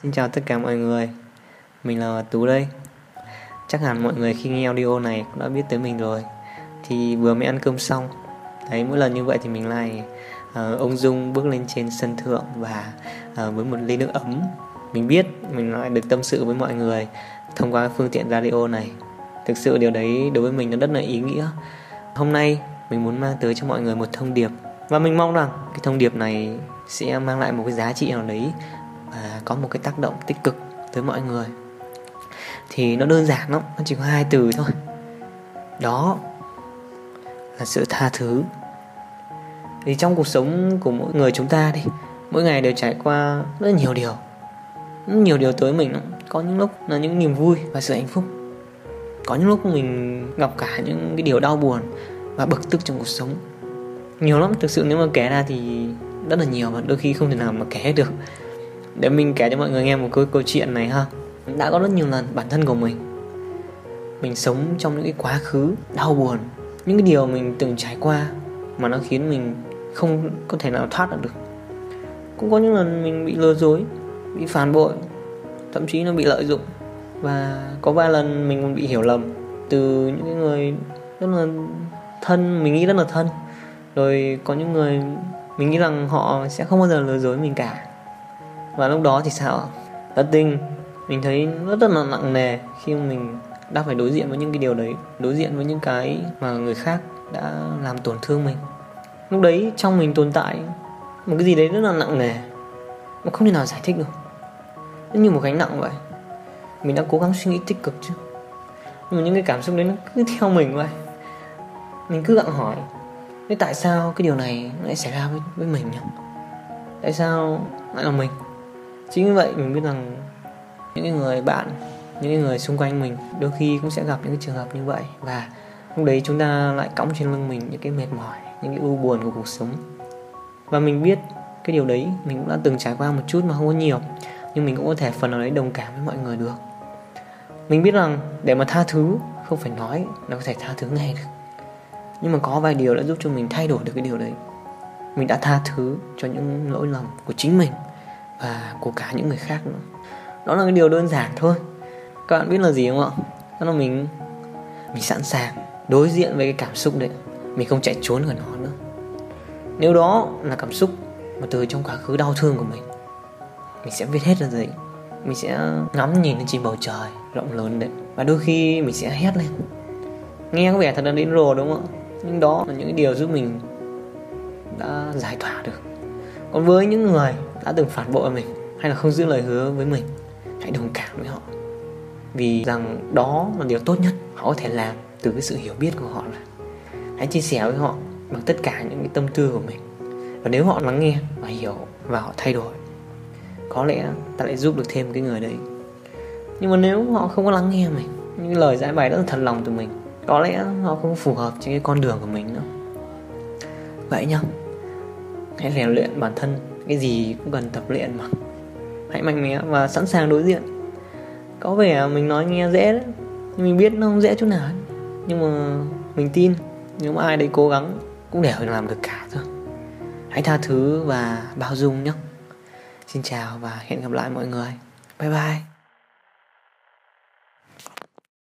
Xin chào tất cả mọi người. Mình là Tú đây. Chắc hẳn mọi người khi nghe audio này cũng đã biết tới mình rồi. Thì vừa mới ăn cơm xong. Đấy mỗi lần như vậy thì mình lại ờ, uh, Ông Dung bước lên trên sân thượng Và uh, với một ly nước ấm. Mình biết mình lại được tâm sự với mọi người Thông qua phương tiện radio này. Thực sự điều đấy đối với mình nó rất là ý nghĩa. Hôm nay mình muốn mang tới cho mọi người một thông điệp. Và mình mong rằng cái thông điệp này sẽ mang lại một cái giá trị nào đấy và có một cái tác động tích cực tới mọi người. Thì nó đơn giản lắm, nó chỉ có hai từ thôi. Đó là sự tha thứ. Thì trong cuộc sống của mỗi người chúng ta đi, mỗi ngày đều trải qua rất nhiều điều. Nhiều điều tới mình có những lúc là những niềm vui và sự hạnh phúc. Có những lúc mình gặp cả những cái điều đau buồn và bực tức trong cuộc sống. Nhiều lắm, thực sự nếu mà kể ra thì rất là nhiều và đôi khi không thể nào mà kể được để mình kể cho mọi người nghe một câu câu chuyện này ha. Đã có rất nhiều lần bản thân của mình mình sống trong những cái quá khứ đau buồn, những cái điều mình từng trải qua mà nó khiến mình không có thể nào thoát được. Cũng có những lần mình bị lừa dối, bị phản bội, thậm chí nó bị lợi dụng. Và có vài lần mình còn bị hiểu lầm từ những người rất là thân, mình nghĩ rất là thân. Rồi có những người, mình nghĩ rằng họ sẽ không bao giờ lừa dối mình cả và lúc đó thì sao? Thật tinh, mình thấy rất là nặng nề khi mình đã phải đối diện với những cái điều đấy đối diện với những cái mà người khác đã làm tổn thương mình. Lúc đấy trong mình tồn tại một cái gì đấy rất là nặng nề mà không thể nào giải thích được. Nó như một gánh nặng vậy. Mình đã cố gắng suy nghĩ tích cực chứ. Nhưng mà những cái cảm xúc đấy nó cứ theo mình vậy. Mình cứ gặng hỏi thế tại sao cái điều này lại xảy ra với, với mình nhỉ? Tại sao lại là mình? Chính vì vậy mình biết rằng những người bạn, những người xung quanh mình đôi khi cũng sẽ gặp những cái trường hợp như vậy. Và lúc đấy chúng ta lại cõng trên lưng mình những cái mệt mỏi, những cái u buồn của cuộc sống. Và mình biết cái điều đấy, mình cũng đã từng trải qua một chút mà không có nhiều, nhưng mình cũng có thể phần nào đấy đồng cảm với mọi người được. Mình biết rằng để mà tha thứ, không phải nói nó có thể tha thứ ngay được. Nhưng mà có vài điều đã giúp cho mình thay đổi được cái điều đấy. Mình đã tha thứ cho những lỗi lầm của chính mình và của cả những người khác nữa. Đó là cái điều đơn giản thôi. Các bạn biết là gì không ạ? Đó là mình mình sẵn sàng đối diện với cái cảm xúc đấy. Mình không chạy trốn khỏi nó nữa. Nếu đó là cảm xúc mà từ trong quá khứ đau thương của mình mình sẽ viết hết ra giấy mình sẽ ngắm nhìn lên trên bầu trời, rộng lớn đấy. Và đôi khi mình sẽ hét lên. Nghe có vẻ thật là đến rồ đúng không ạ? Nhưng đó là những cái điều giúp mình đã giải tỏa được còn với những người đã từng phản bội mình hay là không giữ lời hứa với mình, hãy đồng cảm với họ. Vì rằng đó là điều tốt nhất họ có thể làm từ cái sự hiểu biết của họ là hãy chia sẻ với họ bằng tất cả những cái tâm tư của mình. Và nếu họ lắng nghe và hiểu và họ thay đổi, có lẽ ta lại giúp được thêm cái người đấy. Nhưng mà nếu họ không có lắng nghe mình, những lời giải bày rất là thật lòng từ mình, có lẽ họ không phù hợp trên cái con đường của mình nữa. Vậy nhá hãy rèn luyện bản thân, cái gì cũng cần tập luyện mà. Hãy mạnh mẽ và sẵn sàng đối diện. Có vẻ mình nói nghe dễ đấy, nhưng mình biết nó không dễ chút nào nhưng mà mình tin, nếu mà ai đấy cố gắng, cũng đều làm được cả thôi. Hãy tha thứ và bao dung nhé. Xin chào và hẹn gặp lại mọi người. Bye bye.